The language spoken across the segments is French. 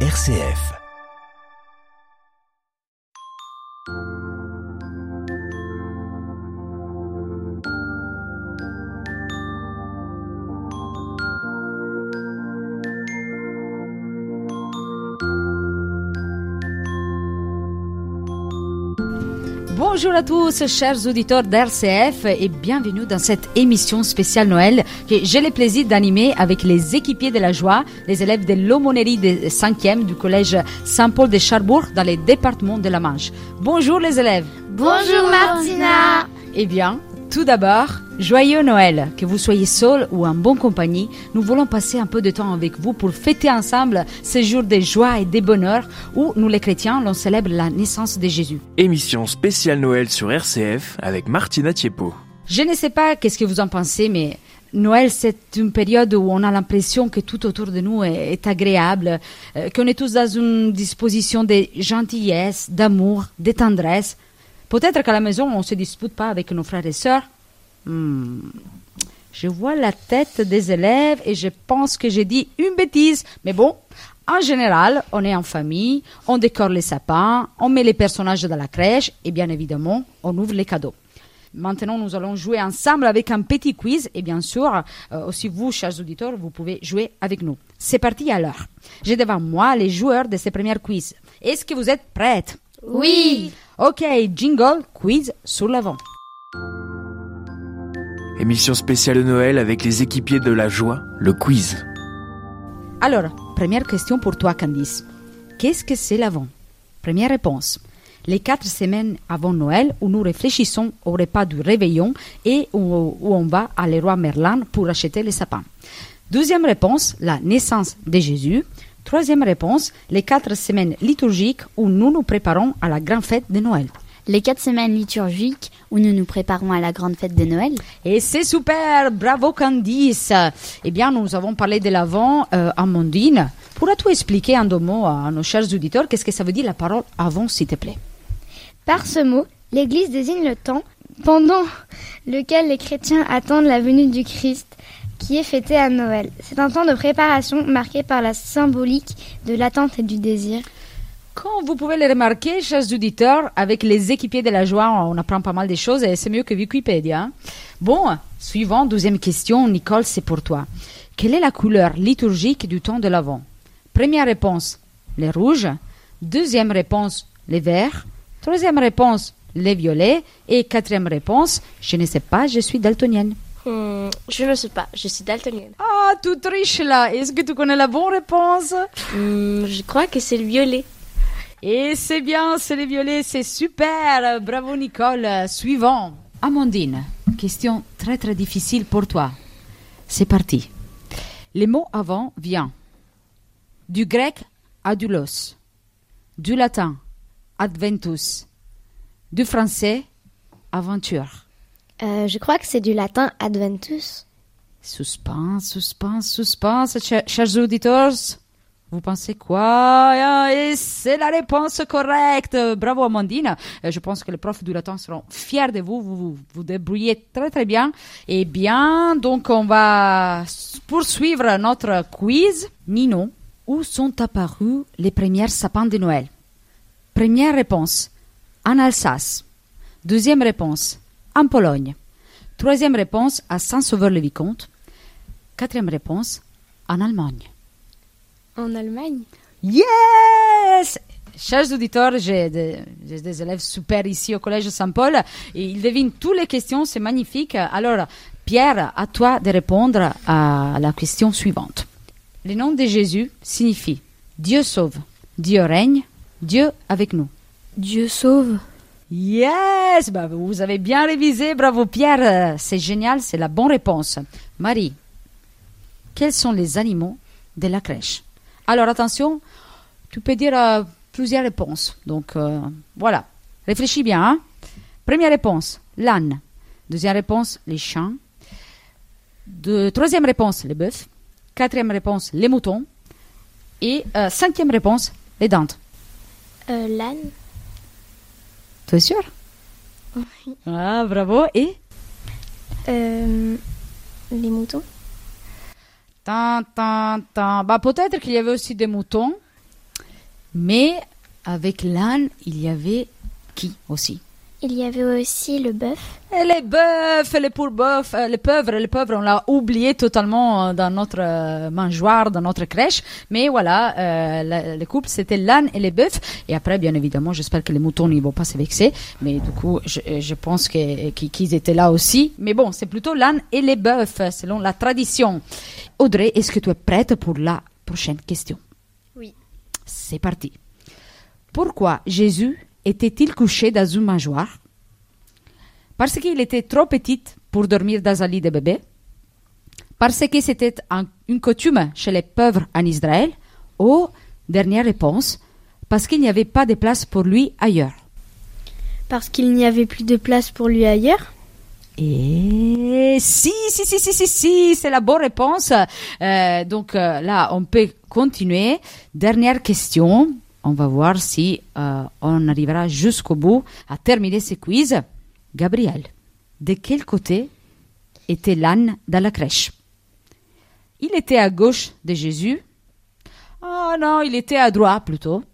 RCF. Bonjour à tous, chers auditeurs d'RCF, et bienvenue dans cette émission spéciale Noël que j'ai le plaisir d'animer avec les équipiers de la joie, les élèves de l'aumônerie de 5e du collège Saint-Paul de Charbourg dans les départements de la Manche. Bonjour les élèves. Bonjour Martina. Eh bien, tout d'abord, joyeux Noël. Que vous soyez seul ou en bonne compagnie, nous voulons passer un peu de temps avec vous pour fêter ensemble ces jours de joie et de bonheur où nous les chrétiens, l'on célèbre la naissance de Jésus. Émission spéciale Noël sur RCF avec Martina Tiepo. Je ne sais pas qu'est-ce que vous en pensez, mais Noël, c'est une période où on a l'impression que tout autour de nous est, est agréable, euh, qu'on est tous dans une disposition de gentillesse, d'amour, de tendresse. Peut-être qu'à la maison, on ne se dispute pas avec nos frères et sœurs. Hmm. Je vois la tête des élèves et je pense que j'ai dit une bêtise. Mais bon, en général, on est en famille, on décore les sapins, on met les personnages dans la crèche et bien évidemment, on ouvre les cadeaux. Maintenant, nous allons jouer ensemble avec un petit quiz et bien sûr, euh, aussi vous, chers auditeurs, vous pouvez jouer avec nous. C'est parti alors. J'ai devant moi les joueurs de ces premiers quiz. Est-ce que vous êtes prêtes? Oui. Ok, jingle, quiz sur l'avant. Émission spéciale de Noël avec les équipiers de la joie, le quiz. Alors, première question pour toi, Candice. Qu'est-ce que c'est l'avant? Première réponse. Les quatre semaines avant Noël où nous réfléchissons au repas du réveillon et où, où on va à Leroy Merlin pour acheter les sapins. Deuxième réponse, la naissance de Jésus. Troisième réponse, les quatre semaines liturgiques où nous nous préparons à la grande fête de Noël. Les quatre semaines liturgiques où nous nous préparons à la grande fête de Noël. Et c'est super, bravo Candice. Eh bien, nous avons parlé de l'avant euh, Amandine. Pourras-tu expliquer en deux mots à nos chers auditeurs qu'est-ce que ça veut dire la parole avant, s'il te plaît? Par ce mot, l'Église désigne le temps pendant lequel les chrétiens attendent la venue du Christ, qui est fêté à Noël. C'est un temps de préparation marqué par la symbolique de l'attente et du désir. Comme vous pouvez le remarquer, chers auditeurs, avec les équipiers de la joie, on apprend pas mal de choses et c'est mieux que Wikipédia. hein. Bon, suivant, deuxième question, Nicole, c'est pour toi. Quelle est la couleur liturgique du temps de l'Avent? Première réponse, les rouges. Deuxième réponse, les verts. Troisième réponse, les violets. Et quatrième réponse, je ne sais pas, je suis daltonienne. Hmm, je ne sais pas, je suis daltonienne. Ah, tu triches là. Est-ce que tu connais la bonne réponse? Hmm, je crois que c'est le violet. Et c'est bien, c'est les violets, c'est super. Bravo Nicole. Suivant. Amandine, question très très difficile pour toi. C'est parti. Le mot avant vient du grec adulos, du latin adventus, du français aventure. Euh, je crois que c'est du latin adventus. Suspense, suspense, suspense, Cher- chers auditeurs. Vous pensez quoi? Ah, Et c'est la réponse correcte. Bravo Amandine. Euh, Je pense que les profs du latin seront fiers de vous. Vous vous, débrouillez très très bien. Et bien, donc on va poursuivre notre quiz. Nino, où sont apparus les premiers sapins de Noël? Première réponse, en Alsace. Deuxième réponse, en Pologne. Troisième réponse, à Saint-Sauveur-le-Vicomte. Quatrième réponse, en Allemagne. En Allemagne? Yes Chers auditeurs, j'ai des, des élèves super ici au Collège Saint-Paul et ils devinent toutes les questions, c'est magnifique. Alors, Pierre, à toi de répondre à la question suivante. Le nom de Jésus signifie Dieu sauve, Dieu règne, Dieu avec nous. Dieu sauve. Yes bah, Vous avez bien révisé, bravo Pierre, c'est génial, c'est la bonne réponse. Marie, quels sont les animaux de la crèche? Alors attention, tu peux dire euh, plusieurs réponses. Donc euh, voilà, réfléchis bien. hein. Première réponse, l'âne. Deuxième réponse, les chiens. Troisième réponse, les bœufs. Quatrième réponse, les moutons. Et euh, cinquième réponse, les dents. Euh, L'âne Tu es sûr Ah, bravo. Et? Euh, Les moutons Tan, tan, tan. Bah, peut-être qu'il y avait aussi des moutons. Mais avec l'âne, il y avait qui aussi? Il y avait aussi le bœuf. Et les bœufs, les euh, les pauvres, les pauvres, on l'a oublié totalement euh, dans notre euh, mangeoire, dans notre crèche. Mais voilà, euh, la- le couple, c'était l'âne et les bœufs. Et après, bien évidemment, j'espère que les moutons ne vont pas se vexer. Mais du coup, je, je pense que- qu'ils étaient là aussi. Mais bon, c'est plutôt l'âne et les bœufs, selon la tradition. Audrey, est-ce que tu es prête pour la prochaine question? Oui. C'est parti. Pourquoi Jésus était-il couché dans une mangeoire Parce qu'il était trop petit pour dormir dans un lit de bébé? Parce que c'était un- une coutume chez les pauvres en Israël? Ou, dernière réponse, parce qu'il n'y avait pas de place pour lui ailleurs Parce qu'il n'y avait plus de place pour lui ailleurs? Et si, si, si, si, si, si, c'est la bonne réponse. Euh, donc euh, là, on peut continuer. Dernière question. On va voir si euh, on arrivera jusqu'au bout à terminer ce quiz. Gabriel, de quel côté était l'âne dans la crèche? Il était à gauche de Jésus. Ah non, il était à droite plutôt.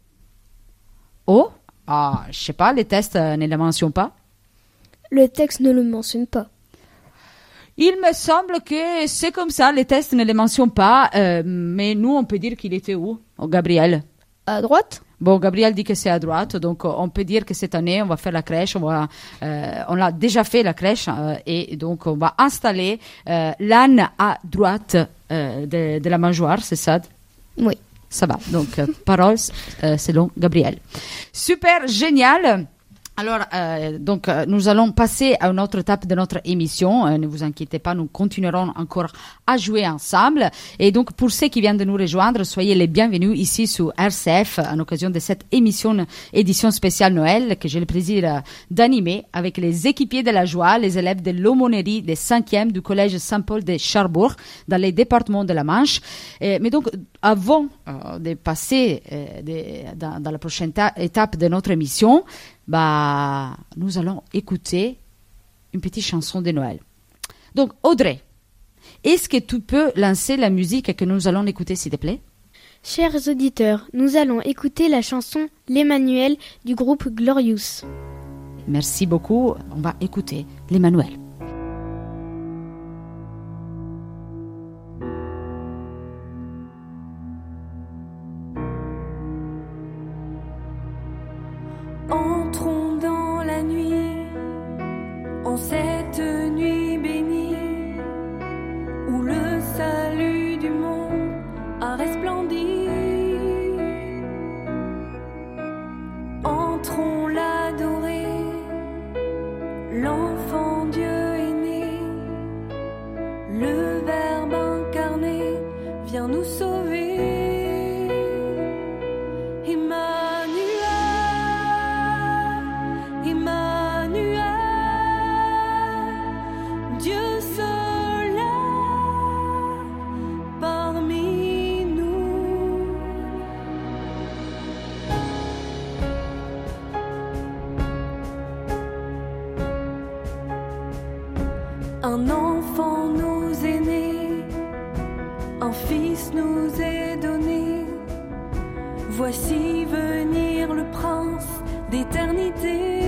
Oh, ah, je sais pas, les tests euh, ne le mentionnent pas. Le texte ne le mentionne pas. Il me semble que c'est comme ça, les tests ne les mentionnent pas, euh, mais nous, on peut dire qu'il était où Oh, Gabriel? À droite? Bon, Gabriel dit que c'est à droite, donc euh, on peut dire que cette année, on va faire la crèche, on va, euh, on l'a déjà fait la crèche, euh, et donc on va installer euh, l'âne à droite euh, de, de la mangeoire, c'est ça? Oui. ça va. Donc, euh, parole euh, selon Gabriel. Super, génial. Alors, euh, donc, euh, nous allons passer à une autre étape de notre émission. Euh, ne vous inquiétez pas, nous continuerons encore à jouer ensemble. Et donc, pour ceux qui viennent de nous rejoindre, soyez les bienvenus ici sur RCF en occasion de cette émission, édition spéciale Noël, que j'ai le plaisir euh, d'animer avec les équipiers de la joie, les élèves de l'aumônerie des 5e du collège Saint-Paul de Charbourg, dans les départements de la Manche. Mais donc, avant euh, de passer euh, de- dans, la prochaine ta- étape de notre émission, bah, nous allons écouter une petite chanson de Noël. Donc, Audrey, est-ce que tu peux lancer la musique que nous allons écouter, s'il te plaît? Chers auditeurs, nous allons écouter la chanson L'Emmanuel du groupe Glorious. Merci beaucoup. On va écouter l'Emmanuel. Un fils nous est donné. Voici venir le prince d'éternité.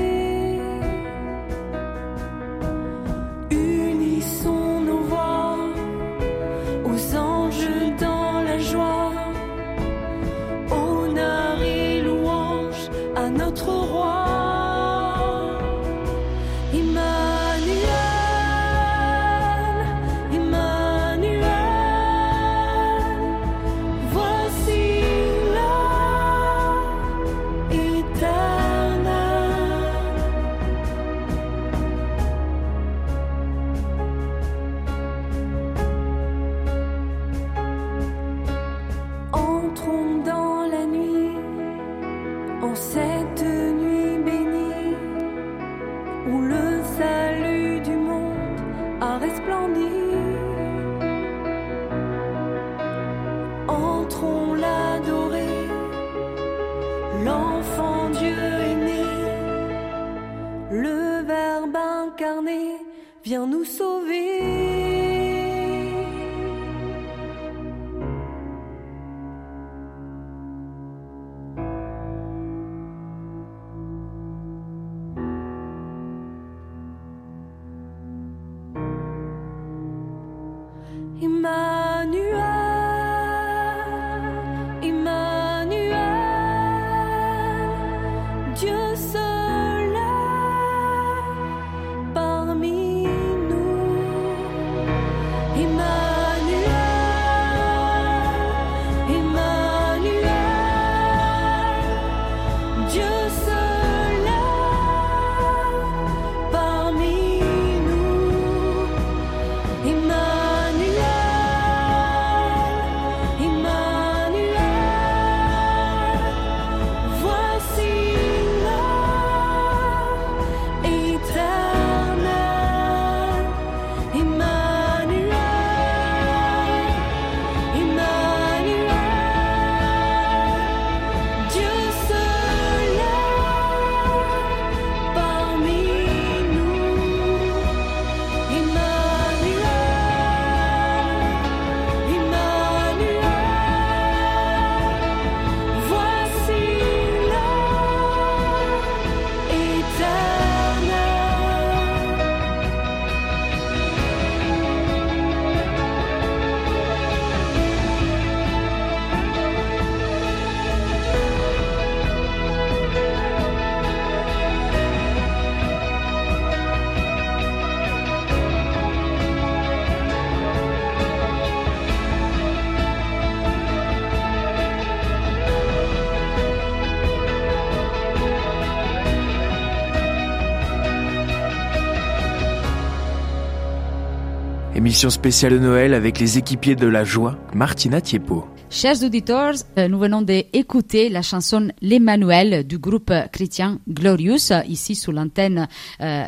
Émission spéciale de Noël avec les équipiers de la joie, Martina Tiepo. Chers auditeurs, euh, nous venons d'écouter la chanson L'Emmanuel du groupe chrétien Glorious, ici sous l'antenne euh.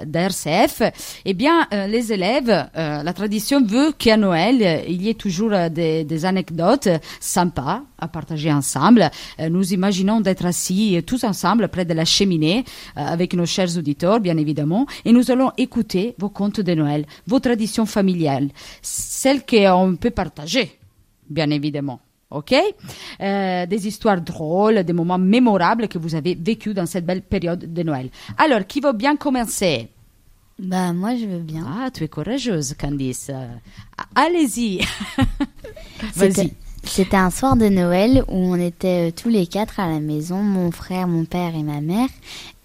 Eh bien, euh, les élèves, euh, la tradition veut qu'à Noël, il y ait toujours des, des anecdotes sympas à partager ensemble. Nous imaginons d'être assis tous ensemble près de la cheminée avec nos chers auditeurs, bien évidemment, et nous allons écouter vos contes de Noël, vos traditions familiales, celles qu'on peut partager, bien évidemment. OK? Euh, Des histoires drôles, des moments mémorables que vous avez vécus dans cette belle période de Noël. Alors, qui va bien commencer? Bah, moi, je veux bien. Ah, tu es courageuse, Candice. Euh, Allez-y. Vas-y. C'était un soir de Noël où on était euh, tous les quatre à la maison, mon frère, mon père et ma mère.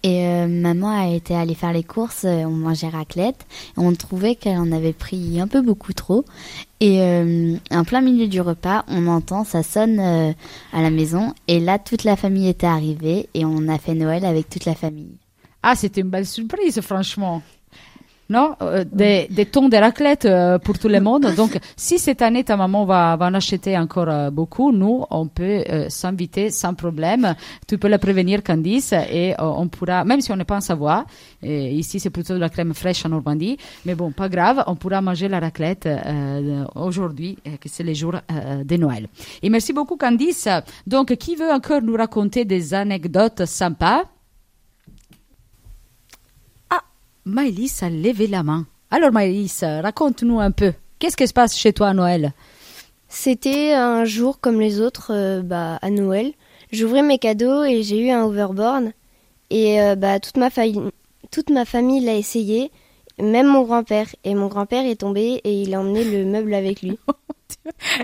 Et euh, maman a été allée faire les courses, euh, on mangeait raclette. Et on trouvait qu'elle en avait pris un peu beaucoup trop. Et euh, en plein milieu du repas, on entend, ça sonne euh, à la maison. Et là, toute la famille était arrivée et on a fait Noël avec toute la famille. Ah, c'était une belle surprise, franchement. Non Euh, des, des tons de raclette euh, pour tout le monde. Donc, si cette année ta maman va, va en acheter encore euh, beaucoup, nous, on peut euh, s'inviter sans problème. Tu peux la prévenir, Candice, et on pourra, même si on n'est pas en Savoie, et ici c'est plutôt de la crème fraîche en Normandie, mais bon, pas grave, on pourra manger la raclette euh, aujourd'hui, que c'est les jours euh, de Noël. Et merci beaucoup, Candice. Donc, qui veut encore nous raconter des anecdotes sympas? Maëlys a levé la main. Alors Maëlys, raconte-nous un peu. Qu'est-ce qui se passe chez toi à Noël? C'était un jour comme les autres euh, bah, à Noël. J'ouvrais mes cadeaux et j'ai eu un overboard. Et euh, bah, toute, ma famille, toute ma famille l'a essayé, même mon grand-père. Et mon grand-père est tombé et il a emmené le meuble avec lui.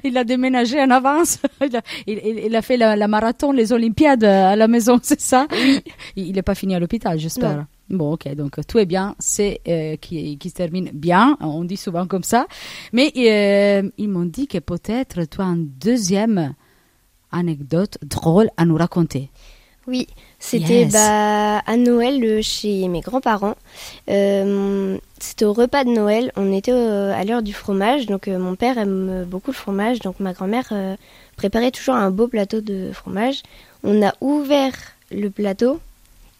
Il a déménagé en avance. Il a, il- il- il a fait la, la marathon, les Olympiades euh, à la maison, c'est ça? Il n'est pas fini à l'hôpital, j'espère. Bon, ok, donc tout est bien, c'est euh, qui, qui se termine bien, on dit souvent comme ça. Mais euh, ils m'ont dit que peut-être tu as une deuxième anecdote drôle à nous raconter. Oui, c'était Yes. bah, à Noël euh, chez mes grands-parents. C'était au repas de Noël. On était à l'heure du fromage. Donc mon père aime beaucoup le fromage. Donc ma grand-mère préparait toujours un beau plateau de fromage. On a ouvert le plateau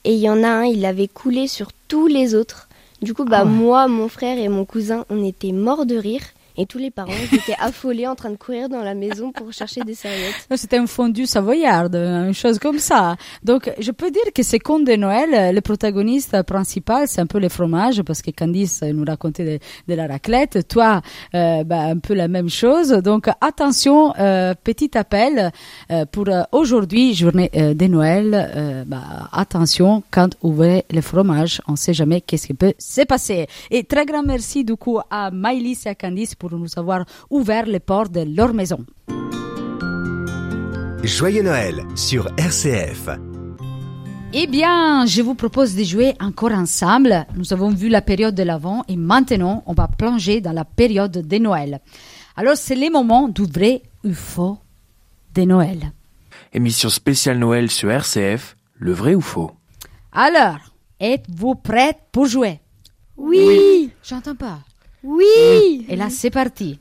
et il y en a un, il avait coulé sur tous les autres. Du coup, bah Ah ouais. moi, mon frère et mon cousin, on était morts de rire. Et tous les parents étaient affolés en train de courir dans la maison pour chercher des serviettes. C'était un fondu savoyard, une chose comme ça. Donc, je peux dire que ces contes de Noël, le protagoniste principal, c'est un peu le fromage, parce que Candice nous racontait de, la raclette. Toi, euh, bah, un peu la même chose. Donc, attention, euh, petit appel euh, pour euh, aujourd'hui, journée de Noël. bah, attention, quand ouvrez le fromage, on sait jamais qu'est-ce qui peut se passer. Et très grand merci du coup à Maïlis et à Candice pour nous avoir ouvert les portes de leur maison. Joyeux Noël sur RCF. Eh bien, je vous propose de jouer encore ensemble. Nous avons vu la période de l'Avent et maintenant, on va plonger dans la période de Noël. Alors, c'est le moment du vrai ou faux de Noël. Émission spéciale Noël sur RCF, le vrai ou faux? Alors, êtes-vous prêtes pour jouer? Oui, J'entends pas. Oui. Et là, c'est parti.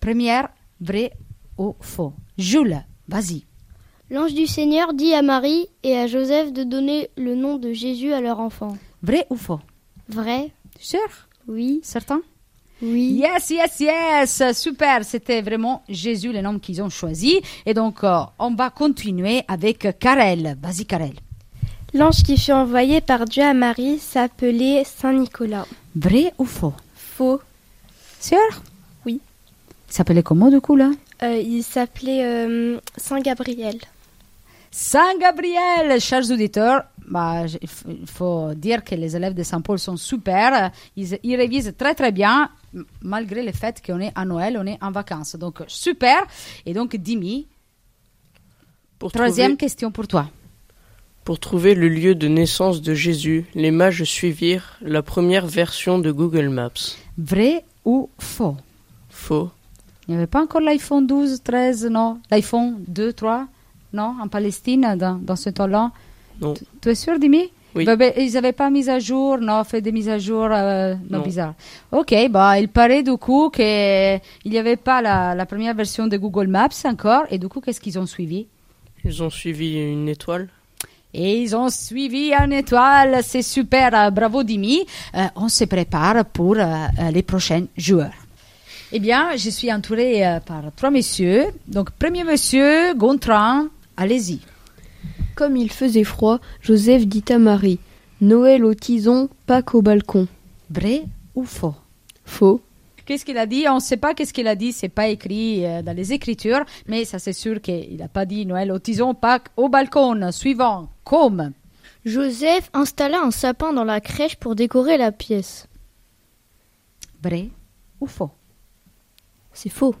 Première, vrai ou faux Jules, vas-y. L'ange du Seigneur dit à Marie et à Joseph de donner le nom de Jésus à leur enfant. Vrai ou faux? Vrai Sûr? Oui. Certain? Oui. Yes, yes, yes, super. C'était vraiment Jésus le nom qu'ils ont choisi. Et donc, euh, on va continuer avec Karel. Vas-y, Karel. L'ange qui fut envoyé par Dieu à Marie s'appelait Saint Nicolas. Vrai ou faux? Faux. Sûr Oui. Il s'appelait comment du coup là Euh, il s'appelait euh, Saint Gabriel. Saint Gabriel, chers auditeurs. Bah, je- il faut dire que les élèves de Saint-Paul sont super. Ils, ils révisent très très bien, malgré le fait qu'on est à Noël, on est en vacances. Donc super. Et donc Dimi, Pour troisième trouver, question pour toi. pour trouver le lieu de naissance de Jésus, les mages suivirent la première version de Google Maps. Vrai ou faux? Faux. Il n'y avait pas encore l'iPhone 12, 13, non L'iPhone 2, 3 Non En Palestine, dans, dans ce temps-là Non. Tu- Tu es sûr, Dimi? Oui. Bah, bah, ils n'avaient pas mis à jour, non, fait des mises à jour, euh, non, Non. bizarre. Ok, bah, il paraît du coup qu'il n'y avait pas la, la première version de Google Maps encore, et du coup, qu'est-ce qu'ils ont suivi? Ils ont suivi une étoile. Et ils ont suivi une étoile, c'est super, bravo Dimi. Euh, on se prépare pour euh, euh, les prochains joueurs. Eh bien, je suis entourée euh, par trois messieurs. Donc, premier monsieur, Gontran, allez-y. Comme il faisait froid, Joseph dit à Marie Noël au tison, Pâques au balcon. Vrai ou faux? Faux. Qu'est-ce qu'il a dit? On ne sait pas qu'est-ce qu'il a dit, c'est pas écrit euh, dans les écritures, mais ça c'est sûr qu'il n'a pas dit Noël au tison, Pâques au balcon. Suivant, comme. Joseph installa un sapin dans la crèche pour décorer la pièce. Vrai ou faux? C'est faux.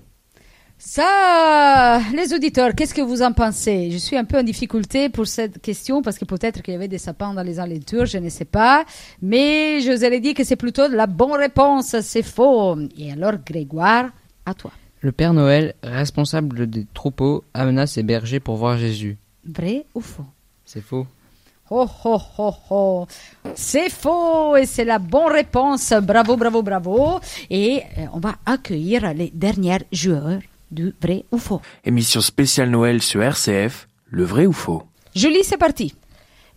Ça, les auditeurs, qu'est-ce que vous en pensez? Je suis un peu en difficulté pour cette question parce que peut-être qu'il y avait des sapins dans les alentours, je ne sais pas. Mais je vous ai dit que c'est plutôt la bonne réponse, c'est faux. Et alors, Grégoire, à toi. Le Père Noël, responsable des troupeaux, amena ses bergers pour voir Jésus. Vrai ou faux? C'est faux. Oh, oh, oh, oh. C'est faux et c'est la bonne réponse. Bravo, bravo, bravo. Et euh, on va accueillir les derniers joueurs du vrai ou faux. Émission spéciale Noël sur RCF, le vrai ou faux Julie, c'est parti.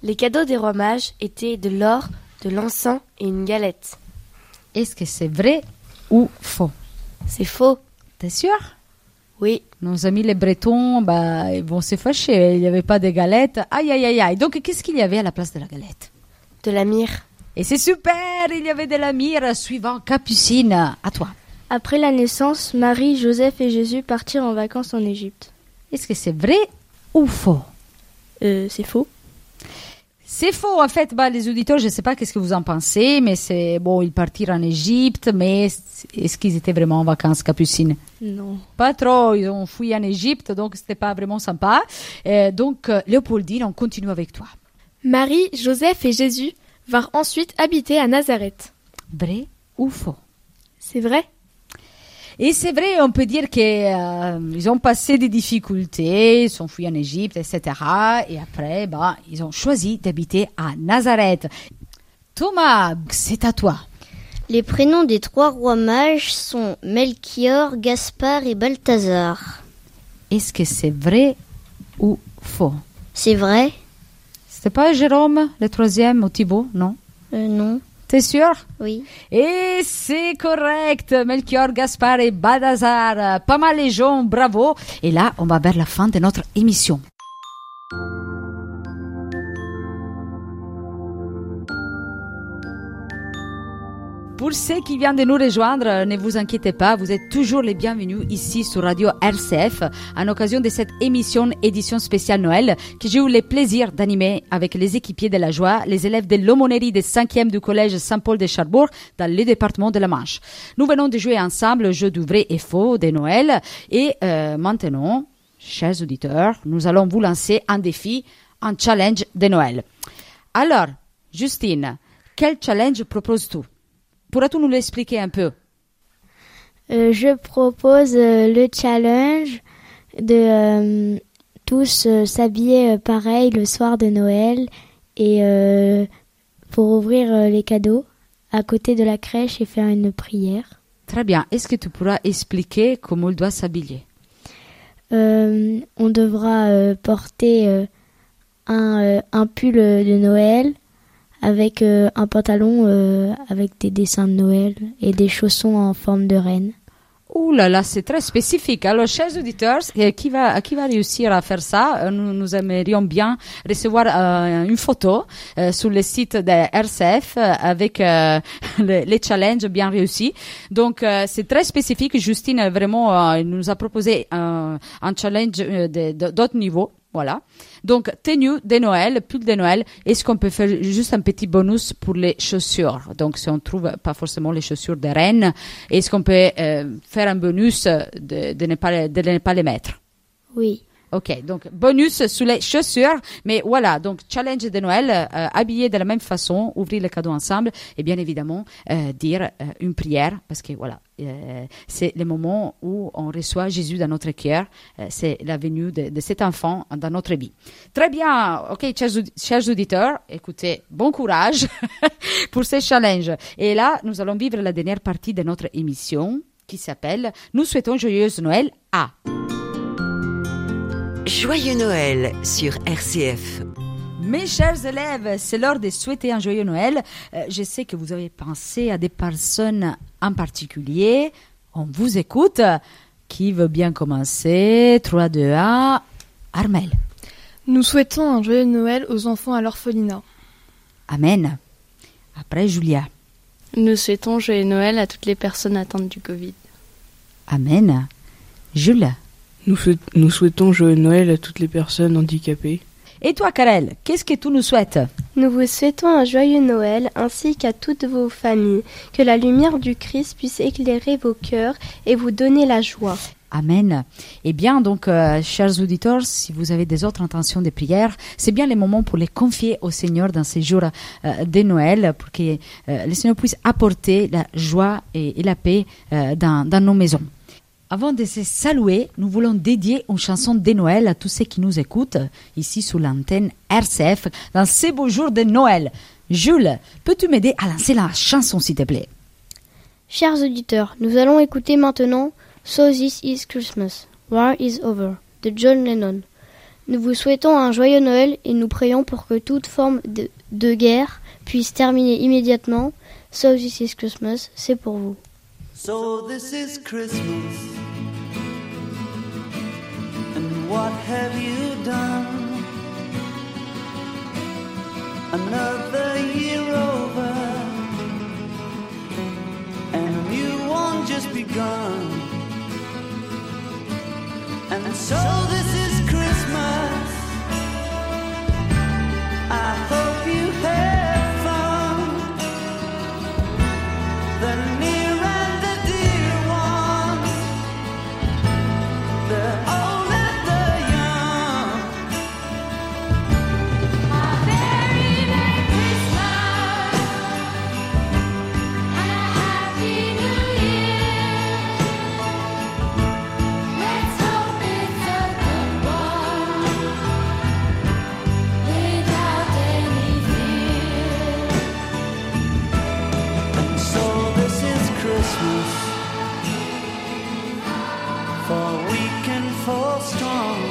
Les cadeaux des rois mages étaient de l'or, de l'encens et une galette. Est-ce que c'est vrai ou faux? C'est faux. T'es sûr? Oui. Nos amis les Bretons, bah, ils vont se fâcher. Il n'y avait pas de galettes. Aïe, aïe, aïe, aïe. Donc, qu'est-ce qu'il y avait à la place de la galette? De la myrrhe. Et c'est super Il y avait de la myrrhe. Suivant, Capucine, à toi. Après la naissance, Marie, Joseph et Jésus partirent en vacances en Égypte. Est-ce que c'est vrai ou faux? Euh, c'est faux. C'est faux, en fait, bah, les auditeurs, je ne sais pas qu'est-ce que vous en pensez, mais c'est bon, ils partirent en Égypte, mais est-ce qu'ils étaient vraiment en vacances, Capucine? Non. Pas trop, ils ont fui en Égypte, donc c'était pas vraiment sympa. Euh, donc, euh, Léopoldine, on continue avec toi. Marie, Joseph et Jésus vinrent ensuite habiter à Nazareth. Vrai ou faux? C'est vrai? Et c'est vrai, on peut dire qu'ils ont passé des difficultés, ils sont fuis en Égypte, etc. Et après, bah, ils ont choisi d'habiter à Nazareth. Thomas, c'est à toi. Les prénoms des trois rois mages sont Melchior, Gaspard et Balthazar. Est-ce que c'est vrai ou faux? C'est vrai C'était pas Jérôme, le troisième, ou Thibaut, non? Euh, Non. T'es sûr? Oui. Et c'est correct. Melchior, Gaspard et Balthazar. Pas mal les gens, bravo. Et là, on va vers la fin de notre émission. Pour ceux qui viennent de nous rejoindre, ne vous inquiétez pas, vous êtes toujours les bienvenus ici sur Radio RCF en occasion de cette émission édition spéciale Noël que j'ai eu le plaisir d'animer avec les équipiers de la joie, les élèves de l'aumônerie des 5e du collège Saint-Paul de Charbourg dans le département de la Manche. Nous venons de jouer ensemble le jeu du vrai et faux de Noël et euh, maintenant, chers auditeurs, nous allons vous lancer un défi, un challenge de Noël. Alors, Justine, quel challenge proposes-tu? Pourras-tu nous l'expliquer un peu? Euh, je propose euh, le challenge de euh, tous s'habiller pareil le soir de Noël et pour ouvrir les cadeaux à côté de la crèche et faire une prière. Très bien. Est-ce que tu pourras expliquer comment il doit s'habiller? On devra porter un, un pull de Noël avec euh, un pantalon euh, avec des dessins de Noël et des chaussons en forme de reine. Ouh là là, c'est très spécifique. Alors, chers auditeurs, euh, qui va, qui va réussir à faire ça Euh, Nous, nous aimerions bien recevoir euh, une photo euh, sur le site de RCF euh, avec euh, les, les challenges bien réussis. Donc, c'est très spécifique. Justine, vraiment, nous a proposé un challenge euh, de- de- d'autre niveau. Voilà. Donc, tenue de Noël, pull de Noël. Est-ce qu'on peut faire juste un petit bonus pour les chaussures? Donc, si on trouve pas forcément les chaussures de reine, est-ce qu'on peut euh, faire un bonus de, ne pas les mettre? Oui. Ok, donc bonus sous les chaussures, mais voilà, donc challenge de Noël, euh, habillé de la même façon, ouvrir les cadeaux ensemble et bien évidemment euh, dire euh, une prière parce que voilà, euh, c'est le moment où on reçoit Jésus dans notre cœur, c'est la venue de, cet enfant dans notre vie. Très bien, ok, chers, chers auditeurs, écoutez, bon courage pour ces challenges. Et là, nous allons vivre la dernière partie de notre émission qui s'appelle Nous souhaitons joyeuse Noël à. Joyeux Noël sur RCF. Mes chers élèves, c'est l'heure de souhaiter un joyeux Noël. Euh, je sais que vous avez pensé à des personnes en particulier. On vous écoute. Qui veut bien commencer? 3, 2, 1. Armel. Nous souhaitons un joyeux Noël aux enfants à l'orphelinat. Amen. Après, Julia. Nous souhaitons joyeux Noël à toutes les personnes atteintes du Covid. Amen. Jules. Nous, souhait- nous souhaitons joyeux Noël à toutes les personnes handicapées. Et toi, Karel, qu'est-ce que tu nous souhaites Nous vous souhaitons un joyeux Noël ainsi qu'à toutes vos familles. Que la lumière du Christ puisse éclairer vos cœurs et vous donner la joie. Amen. Eh bien, donc, euh, chers auditeurs, si vous avez des autres intentions de prière, c'est bien le moment pour les confier au Seigneur dans ces jours euh, de Noël, pour que euh, le Seigneur puisse apporter la joie et, et la paix euh, dans, dans nos maisons. Avant de se saluer, nous voulons dédier une chanson de Noël à tous ceux qui nous écoutent ici sous l'antenne RCF dans ces beaux jours de Noël. Jules, peux-tu m'aider à lancer la chanson, s'il te plaît? Chers auditeurs, nous allons écouter maintenant So This Is Christmas, War Is Over de John Lennon. Nous vous souhaitons un joyeux Noël et nous prions pour que toute forme de, de guerre puisse terminer immédiatement. So This Is Christmas, c'est pour vous. So this is Christmas. And what have you done? Another strong.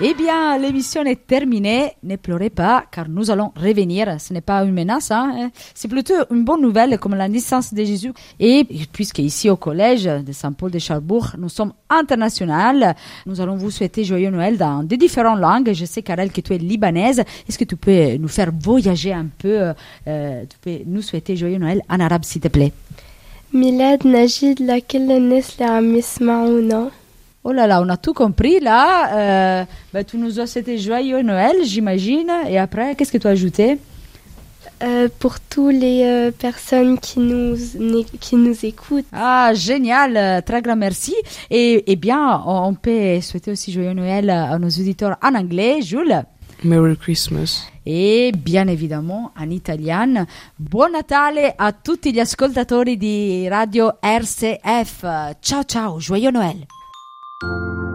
Eh bien, l'émission est terminée. Ne pleurez pas, car nous allons revenir. Ce n'est pas une menace, hein. c'est plutôt une bonne nouvelle, comme la naissance de Jésus. Et puisque ici au collège de Saint-Paul de Charbourg, nous sommes internationaux, nous allons vous souhaiter joyeux Noël dans des différentes langues. Je sais, Karel, que tu es libanaise. Est-ce que tu peux nous faire voyager un peu euh, Tu peux nous souhaiter joyeux Noël en arabe, s'il te plaît. ميلاد نجيد لكل الناس اللي عم يسمعونا Oh là là, on a tout compris là. Euh, bah, tu nous as souhaité joyeux Noël, j'imagine. Et après, qu'est-ce que tu as ajouté? Euh, Pour toutes les euh, personnes qui nous, qui nous écoutent. Ah, génial, très grand merci. Et, eh bien, on peut souhaiter aussi joyeux Noël à nos auditeurs en anglais. Jules? Merry Christmas. E bien évidemment en italien. Buon Natale a tutti gli ascoltatori di Radio RCF. Ciao ciao, joyeux Noël. Thank you.